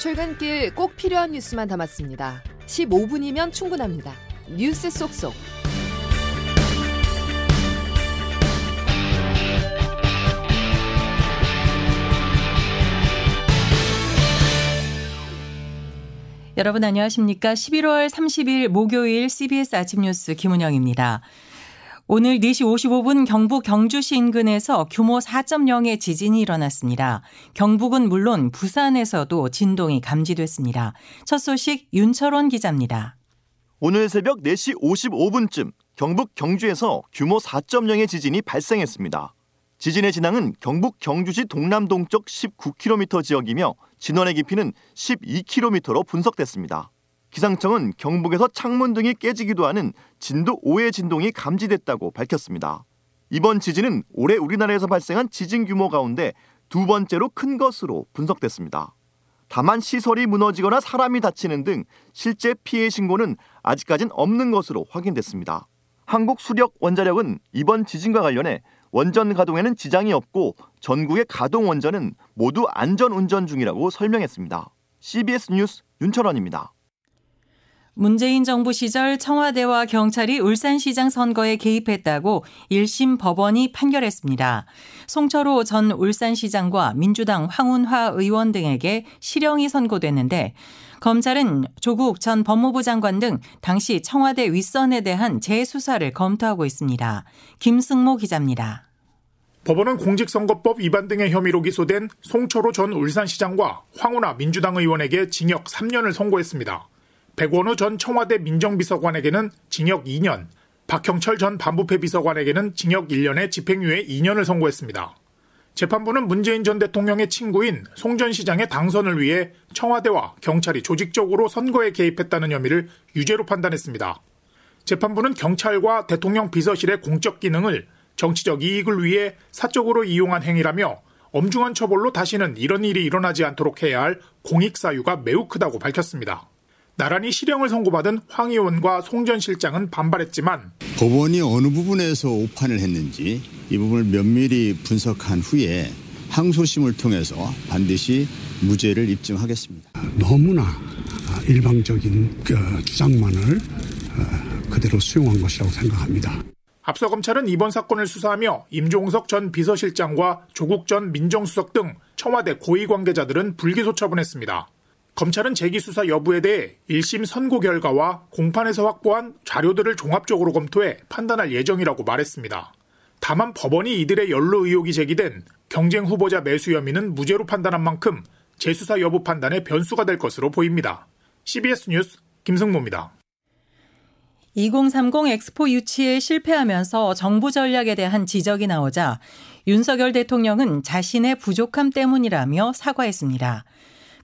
출근길 꼭 필요한 뉴스만 담았습니다. 15분이면 충분합니다. 뉴스 속속. 여러분 안녕하십니까? 11월 30일 목요일 CBS 아침 뉴스 김은영입니다. 오늘 4시 55분 경북 경주시 인근에서 규모 4.0의 지진이 일어났습니다. 경북은 물론 부산에서도 진동이 감지됐습니다. 첫 소식 윤철원 기자입니다. 오늘 새벽 4시 55분쯤 경북 경주에서 규모 4.0의 지진이 발생했습니다. 지진의 진앙은 경북 경주시 동남동쪽 19km 지역이며 진원의 깊이는 12km로 분석됐습니다. 기상청은 경북에서 창문 등이 깨지기도 하는 진도 5의 진동이 감지됐다고 밝혔습니다. 이번 지진은 올해 우리나라에서 발생한 지진 규모 가운데 두 번째로 큰 것으로 분석됐습니다. 다만 시설이 무너지거나 사람이 다치는 등 실제 피해 신고는 아직까진 없는 것으로 확인됐습니다. 한국수력원자력은 이번 지진과 관련해 원전 가동에는 지장이 없고 전국의 가동 원전은 모두 안전 운전 중이라고 설명했습니다. CBS 뉴스 윤철원입니다. 문재인 정부 시절 청와대와 경찰이 울산시장 선거에 개입했다고 1심 법원이 판결했습니다. 송철호 전 울산시장과 민주당 황운화 의원 등에게 실형이 선고됐는데 검찰은 조국 전 법무부 장관 등 당시 청와대 윗선에 대한 재수사를 검토하고 있습니다. 김승모 기자입니다. 법원은 공직선거법 위반 등의 혐의로 기소된 송철호 전 울산시장과 황운하 민주당 의원에게 징역 3년을 선고했습니다. 백원우 전 청와대 민정비서관에게는 징역 2년, 박형철 전 반부패 비서관에게는 징역 1년의 집행유예 2년을 선고했습니다. 재판부는 문재인 전 대통령의 친구인 송 전 시장의 당선을 위해 청와대와 경찰이 조직적으로 선거에 개입했다는 혐의를 유죄로 판단했습니다. 재판부는 경찰과 대통령 비서실의 공적 기능을 정치적 이익을 위해 사적으로 이용한 행위라며 엄중한 처벌로 다시는 이런 일이 일어나지 않도록 해야 할 공익 사유가 매우 크다고 밝혔습니다. 나란히 실형을 선고받은 황 의원과 송 전 실장은 반발했지만 법원이 어느 부분에서 오판을 했는지 이 부분을 면밀히 분석한 후에 항소심을 통해서 반드시 무죄를 입증하겠습니다. 너무나 일방적인 그 주장만을 어, 그대로 수용한 것이라고 생각합니다. 앞서 검찰은 이번 사건을 수사하며 임종석 전 비서실장과 조국 전 민정수석 등 청와대 고위 관계자들은 불기소 처분했습니다. 검찰은 재기수사 여부에 대해 1심 선고 결과와 공판에서 확보한 자료들을 종합적으로 검토해 판단할 예정이라고 말했습니다. 다만 법원이 이들의 연루 의혹이 제기된 경쟁 후보자 매수 혐의는 무죄로 판단한 만큼 재수사 여부 판단의 변수가 될 것으로 보입니다. CBS 뉴스 김승모입니다. 2030 엑스포 유치에 실패하면서 정부 전략에 대한 지적이 나오자 윤석열 대통령은 자신의 부족함 때문이라며 사과했습니다.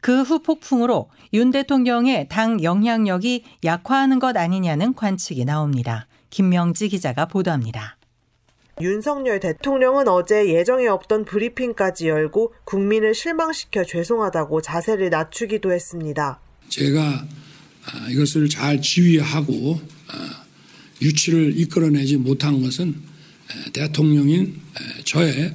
그 후 폭풍으로 윤 대통령의 당 영향력이 약화하는 것 아니냐는 관측이 나옵니다. 김명지 기자가 보도합니다. 윤석열 대통령은 어제 예정에 없던 브리핑까지 열고 국민을 실망시켜 죄송하다고 자세를 낮추기도 했습니다. 제가 이것을 잘 지휘하고 유치를 이끌어내지 못한 것은 대통령인 저의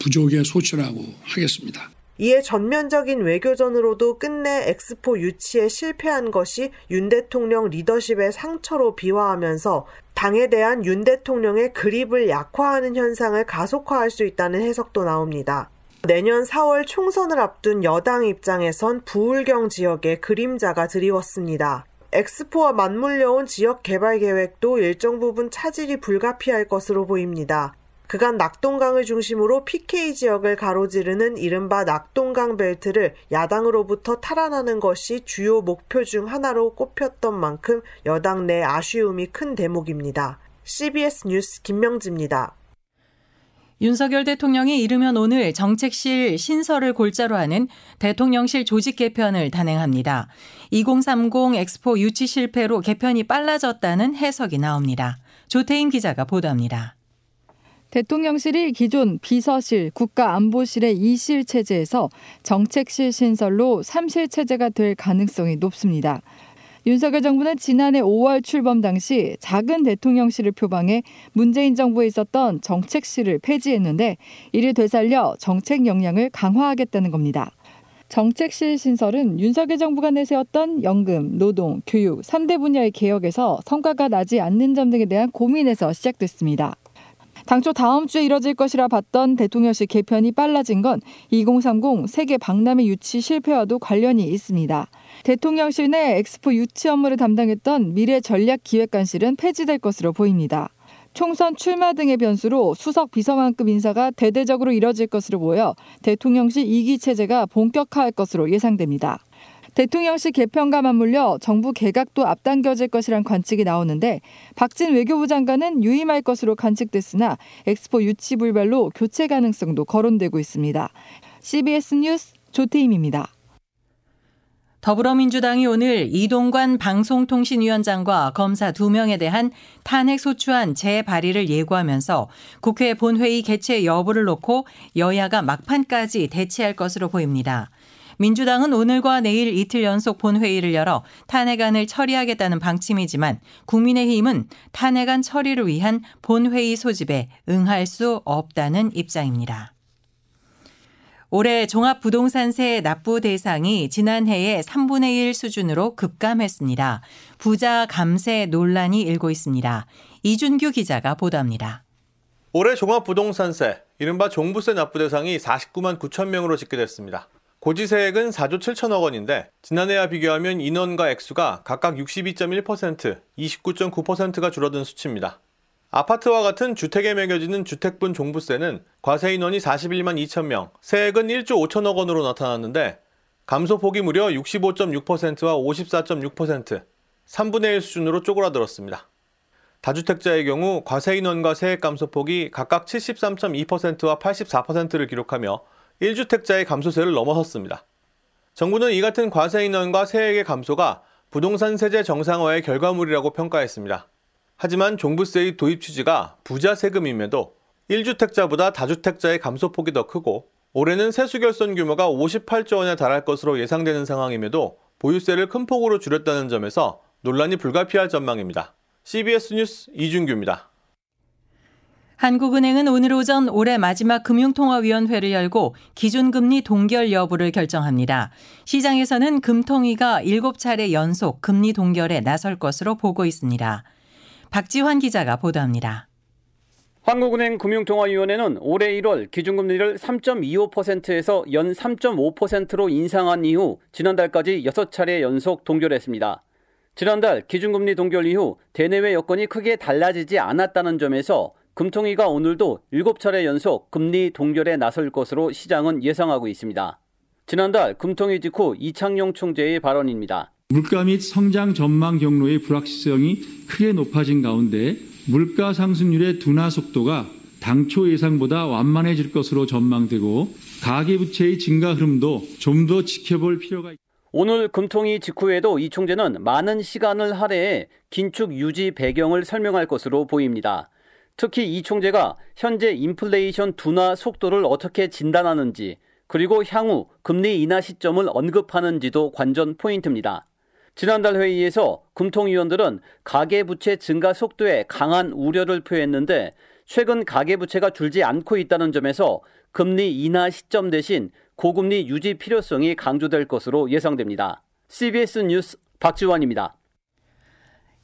부족의 소치라고 하겠습니다. 이에 전면적인 외교전으로도 끝내 엑스포 유치에 실패한 것이 윤 대통령 리더십의 상처로 비화하면서 당에 대한 윤 대통령의 그립을 약화하는 현상을 가속화할 수 있다는 해석도 나옵니다. 내년 4월 총선을 앞둔 여당 입장에선 부울경 지역의 그림자가 드리웠습니다. 엑스포와 맞물려온 지역 개발 계획도 일정 부분 차질이 불가피할 것으로 보입니다. 그간 낙동강을 중심으로 PK 지역을 가로지르는 이른바 낙동강 벨트를 야당으로부터 탈환하는 것이 주요 목표 중 하나로 꼽혔던 만큼 여당 내 아쉬움이 큰 대목입니다. CBS 뉴스 김명지입니다. 윤석열 대통령이 이르면 오늘 정책실 신설을 골자로 하는 대통령실 조직 개편을 단행합니다. 2030 엑스포 유치 실패로 개편이 빨라졌다는 해석이 나옵니다. 조태임 기자가 보도합니다. 대통령실이 기존 비서실, 국가안보실의 2실 체제에서 정책실 신설로 3실 체제가 될 가능성이 높습니다. 윤석열 정부는 지난해 5월 출범 당시 작은 대통령실을 표방해 문재인 정부에 있었던 정책실을 폐지했는데 이를 되살려 정책 역량을 강화하겠다는 겁니다. 정책실 신설은 윤석열 정부가 내세웠던 연금, 노동, 교육 3대 분야의 개혁에서 성과가 나지 않는 점 등에 대한 고민에서 시작됐습니다. 당초 다음 주에 이뤄질 것이라 봤던 대통령실 개편이 빨라진 건 2030 세계 박람회 유치 실패와도 관련이 있습니다. 대통령실 내 엑스포 유치 업무를 담당했던 미래 전략 기획관실은 폐지될 것으로 보입니다. 총선 출마 등의 변수로 수석 비서관급 인사가 대대적으로 이뤄질 것으로 보여 대통령실 2기 체제가 본격화할 것으로 예상됩니다. 대통령실 개편과 맞물려 정부 개각도 앞당겨질 것이란 관측이 나오는데 박진 외교부 장관은 유임할 것으로 관측됐으나 엑스포 유치 불발로 교체 가능성도 거론되고 있습니다. CBS 뉴스 조태임입니다. 더불어민주당이 오늘 이동관 방송통신위원장과 검사 2명에 대한 탄핵소추안 재발의를 예고하면서 국회 본회의 개최 여부를 놓고 여야가 막판까지 대치할 것으로 보입니다. 민주당은 오늘과 내일 이틀 연속 본회의를 열어 탄핵안을 처리하겠다는 방침이지만 국민의힘은 탄핵안 처리를 위한 본회의 소집에 응할 수 없다는 입장입니다. 올해 종합부동산세 납부 대상이 지난해의 3분의 1 수준으로 급감했습니다. 부자 감세 논란이 일고 있습니다. 이준규 기자가 보도합니다. 올해 종합부동산세, 이른바 종부세 납부 대상이 49만 9천 명으로 집계됐습니다. 고지세액은 4조 7천억 원인데 지난해와 비교하면 인원과 액수가 각각 62.1%, 29.9%가 줄어든 수치입니다. 아파트와 같은 주택에 매겨지는 주택분 종부세는 과세 인원이 41만 2천 명, 세액은 1조 5천억 원으로 나타났는데 감소폭이 무려 65.6%와 54.6%, 3분의 1 수준으로 쪼그라들었습니다. 다주택자의 경우 과세 인원과 세액 감소폭이 각각 73.2%와 84%를 기록하며 1주택자의 감소세를 넘어섰습니다. 정부는 이 같은 과세 인원과 세액의 감소가 부동산 세제 정상화의 결과물이라고 평가했습니다. 하지만 종부세의 도입 취지가 부자 세금임에도 1주택자보다 다주택자의 감소폭이 더 크고 올해는 세수 결손 규모가 58조 원에 달할 것으로 예상되는 상황임에도 보유세를 큰 폭으로 줄였다는 점에서 논란이 불가피할 전망입니다. CBS 뉴스 이준규입니다. 한국은행은 오늘 오전 올해 마지막 금융통화위원회를 열고 기준금리 동결 여부를 결정합니다. 시장에서는 금통위가 7차례 연속 금리 동결에 나설 것으로 보고 있습니다. 박지환 기자가 보도합니다. 한국은행 금융통화위원회는 올해 1월 기준금리를 3.25%에서 연 3.5%로 인상한 이후 지난달까지 6차례 연속 동결했습니다. 지난달 기준금리 동결 이후 대내외 여건이 크게 달라지지 않았다는 점에서 금통위가 오늘도 7차례 연속 금리 동결에 나설 것으로 시장은 예상하고 있습니다. 지난달 금통위 직후 이창용 총재의 발언입니다. 물가 및 성장 전망 경로의 불확실성이 크게 높아진 가운데 물가 상승률의 둔화 속도가 당초 예상보다 완만해질 것으로 전망되고 가계부채의 증가 흐름도 좀 더 지켜볼 필요가 있습니다. 오늘 금통위 직후에도 이 총재는 많은 시간을 할애해 긴축 유지 배경을 설명할 것으로 보입니다. 특히 이 총재가 현재 인플레이션 둔화 속도를 어떻게 진단하는지 그리고 향후 금리 인하 시점을 언급하는지도 관전 포인트입니다. 지난달 회의에서 금통위원들은 가계부채 증가 속도에 강한 우려를 표했는데 최근 가계부채가 줄지 않고 있다는 점에서 금리 인하 시점 대신 고금리 유지 필요성이 강조될 것으로 예상됩니다. CBS 뉴스 박지원입니다.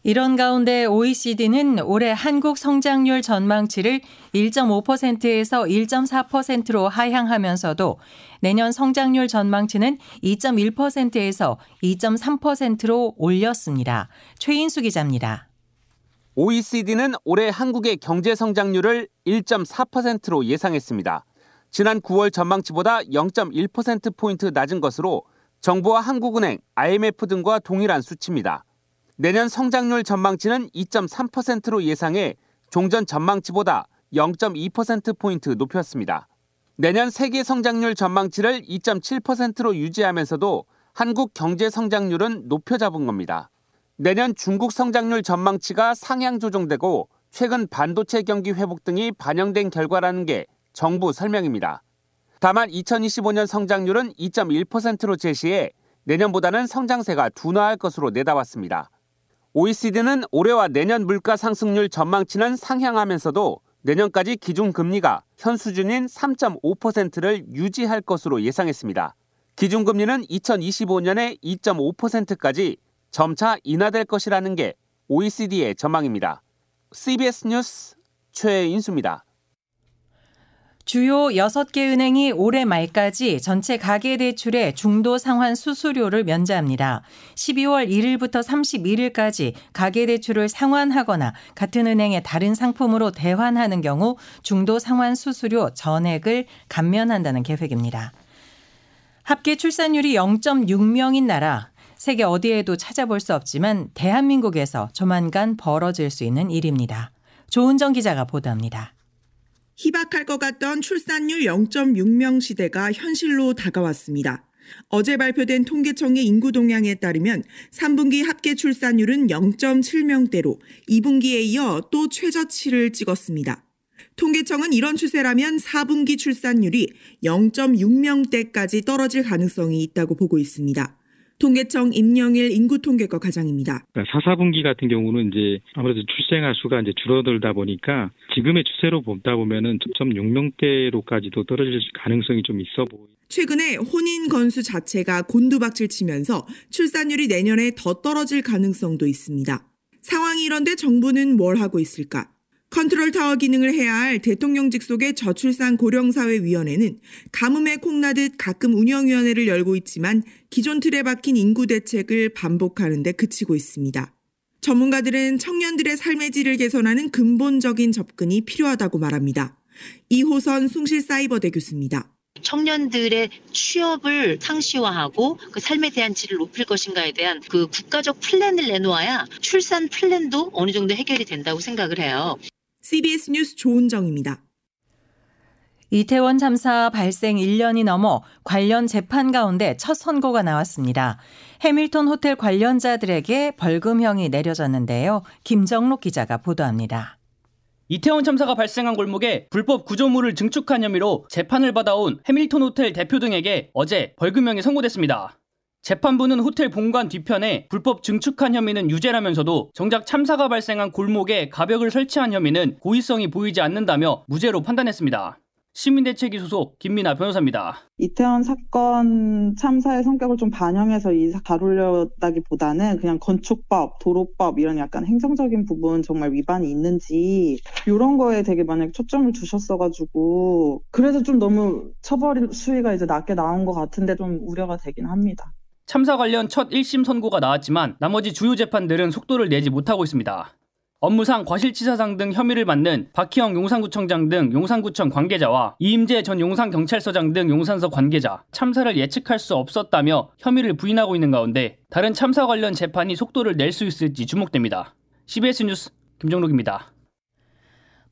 이런 가운데 OECD는 올해 한국 성장률 전망치를 1.5%에서 1.4%로 하향하면서도 내년 성장률 전망치는 2.1%에서 2.3%로 올렸습니다. 최인수 기자입니다. OECD는 올해 한국의 경제 성장률을 1.4%로 예상했습니다. 지난 9월 전망치보다 0.1%포인트 낮은 것으로 정부와 한국은행, IMF 등과 동일한 수치입니다. 내년 성장률 전망치는 2.3%로 예상해 종전 전망치보다 0.2%포인트 높였습니다. 내년 세계 성장률 전망치를 2.7%로 유지하면서도 한국 경제 성장률은 높여 잡은 겁니다. 내년 중국 성장률 전망치가 상향 조정되고 최근 반도체 경기 회복 등이 반영된 결과라는 게 정부 설명입니다. 다만 2025년 성장률은 2.1%로 제시해 내년보다는 성장세가 둔화할 것으로 내다봤습니다. OECD는 올해와 내년 물가 상승률 전망치는 상향하면서도 내년까지 기준금리가 현 수준인 3.5%를 유지할 것으로 예상했습니다. 기준금리는 2025년에 2.5%까지 점차 인하될 것이라는 게 OECD의 전망입니다. CBS 뉴스 최인수입니다. 주요 6개 은행이 올해 말까지 전체 가계 대출의 중도 상환 수수료를 면제합니다. 12월 1일부터 31일까지 가계 대출을 상환하거나 같은 은행의 다른 상품으로 대환하는 경우 중도 상환 수수료 전액을 감면한다는 계획입니다. 합계 출산율이 0.6명인 나라 세계 어디에도 찾아볼 수 없지만 대한민국에서 조만간 벌어질 수 있는 일입니다. 조은정 기자가 보도합니다. 희박할 것 같던 출산율 0.6명 시대가 현실로 다가왔습니다. 어제 발표된 통계청의 인구 동향에 따르면 3분기 합계 출산율은 0.7명대로 2분기에 이어 또 최저치를 찍었습니다. 통계청은 이런 추세라면 4분기 출산율이 0.6명대까지 떨어질 가능성이 있다고 보고 있습니다. 통계청 임영일 인구통계과 과장입니다. 그러니까 4, 4분기 같은 경우는 이제 아무래도 출생아 수가 이제 줄어들다 보니까 지금의 추세로 보다 보면은 0.6명대로까지도 떨어질 가능성이 좀 있어 보여요. 최근에 혼인 건수 자체가 곤두박질 치면서 출산율이 내년에 더 떨어질 가능성도 있습니다. 상황이 이런데 정부는 뭘 하고 있을까? 컨트롤 타워 기능을 해야 할 대통령 직속의 저출산 고령사회위원회는 가뭄에 콩 나듯 가끔 운영위원회를 열고 있지만 기존 틀에 박힌 인구 대책을 반복하는 데 그치고 있습니다. 전문가들은 청년들의 삶의 질을 개선하는 근본적인 접근이 필요하다고 말합니다. 이호선 숭실사이버대 교수입니다. 청년들의 취업을 상시화하고 그 삶에 대한 질을 높일 것인가에 대한 그 국가적 플랜을 내놓아야 출산 플랜도 어느 정도 해결이 된다고 생각을 해요. CBS 뉴스 조은정입니다. 이태원 참사 발생 1년이 넘어 관련 재판 가운데 첫 선고가 나왔습니다. 해밀턴 호텔 관련자들에게 벌금형이 내려졌는데요. 김정록 기자가 보도합니다. 이태원 참사가 발생한 골목에 불법 구조물을 증축한 혐의로 재판을 받아온 해밀턴 호텔 대표 등에게 어제 벌금형이 선고됐습니다. 재판부는 호텔 본관 뒤편에 불법 증축한 혐의는 유죄라면서도 정작 참사가 발생한 골목에 가벽을 설치한 혐의는 고의성이 보이지 않는다며 무죄로 판단했습니다. 시민대책위 소속 김민아 변호사입니다. 이태원 사건 참사의 성격을 좀 반영해서 이 다루려다기보다는 그냥 건축법, 도로법 이런 약간 행정적인 부분 정말 위반이 있는지 이런 거에 되게 만약 초점을 두셨어가지고 그래서 좀 너무 처벌 수위가 이제 낮게 나온 것 같은데 좀 우려가 되긴 합니다. 참사 관련 첫 1심 선고가 나왔지만 나머지 주요 재판들은 속도를 내지 못하고 있습니다. 업무상 과실치사상 등 혐의를 받는 박희영 용산구청장 등 용산구청 관계자와 이임재 전 용산경찰서장 등 용산서 관계자, 참사를 예측할 수 없었다며 혐의를 부인하고 있는 가운데 다른 참사 관련 재판이 속도를 낼 수 있을지 주목됩니다. CBS 뉴스 김정록입니다.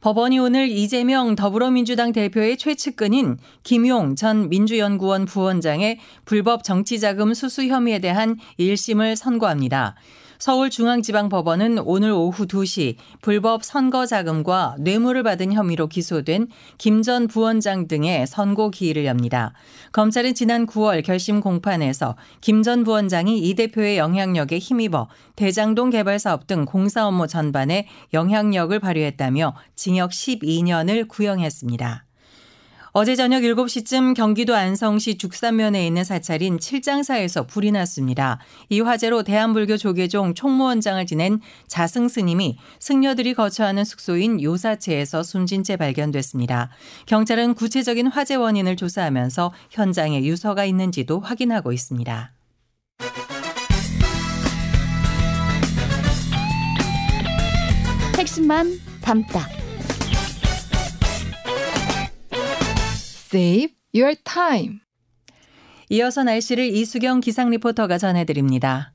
법원이 오늘 이재명 더불어민주당 대표의 최측근인 김용 전 민주연구원 부원장의 불법 정치자금 수수 혐의에 대한 1심을 선고합니다. 서울중앙지방법원은 오늘 오후 2시 불법 선거 자금과 뇌물을 받은 혐의로 기소된 김 전 부원장 등의 선고 기일을 엽니다. 검찰은 지난 9월 결심 공판에서 김 전 부원장이 이 대표의 영향력에 힘입어 대장동 개발 사업 등 공사 업무 전반에 영향력을 발휘했다며 징역 12년을 구형했습니다. 어제 저녁 7시쯤 경기도 안성시 죽산면에 있는 사찰인 칠장사에서 불이 났습니다. 이 화재로 대한불교 조계종 총무원장을 지낸 자승 스님이 승려들이 거처하는 숙소인 요사체에서 숨진 채 발견됐습니다. 경찰은 구체적인 화재 원인을 조사하면서 현장에 유서가 있는지도 확인하고 있습니다. 핵심만 담다. Save your time. 이어서 날씨를 이수경 기상 리포터가 전해드립니다.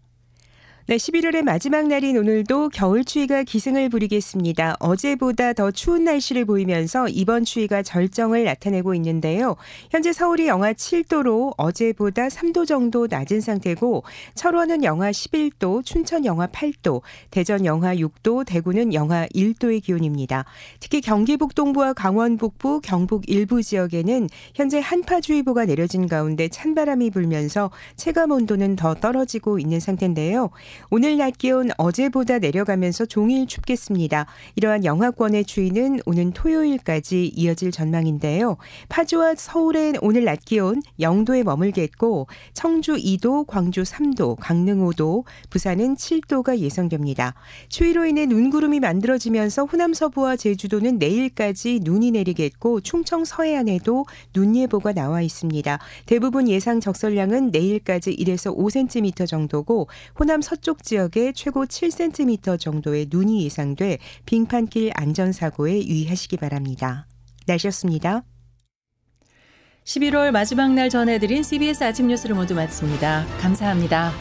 네, 11월의 마지막 날인 오늘도 겨울 추위가 기승을 부리겠습니다. 어제보다 더 추운 날씨를 보이면서 이번 추위가 절정을 나타내고 있는데요. 현재 서울이 영하 7도로 어제보다 3도 정도 낮은 상태고 철원은 영하 11도, 춘천 영하 8도, 대전 영하 6도, 대구는 영하 1도의 기온입니다. 특히 경기 북동부와 강원 북부, 경북 일부 지역에는 현재 한파주의보가 내려진 가운데 찬바람이 불면서 체감 온도는 더 떨어지고 있는 상태인데요. 오늘 낮 기온 어제보다 내려가면서 종일 춥겠습니다. 이러한 영하권의 추위는 오는 토요일까지 이어질 전망인데요. 파주와 서울의 오늘 낮 기온 0도에 머물겠고 청주 2도, 광주 3도, 강릉 5도, 부산은 7도가 예상됩니다. 추위로 인해 눈구름이 만들어지면서 호남 서부와 제주도는 내일까지 눈이 내리겠고 충청 서해안에도 눈 예보가 나와 있습니다. 대부분 예상 적설량은 내일까지 1에서 5cm 정도고 호남 서쪽 지역에 최고 7cm 정도의 눈이 예상돼 빙판길 안전사고에 유의하시기 바랍니다. 날씨였습니다. 11월 마지막 날 전해드린 CBS 아침 뉴스를 모두 마칩니다. 감사합니다.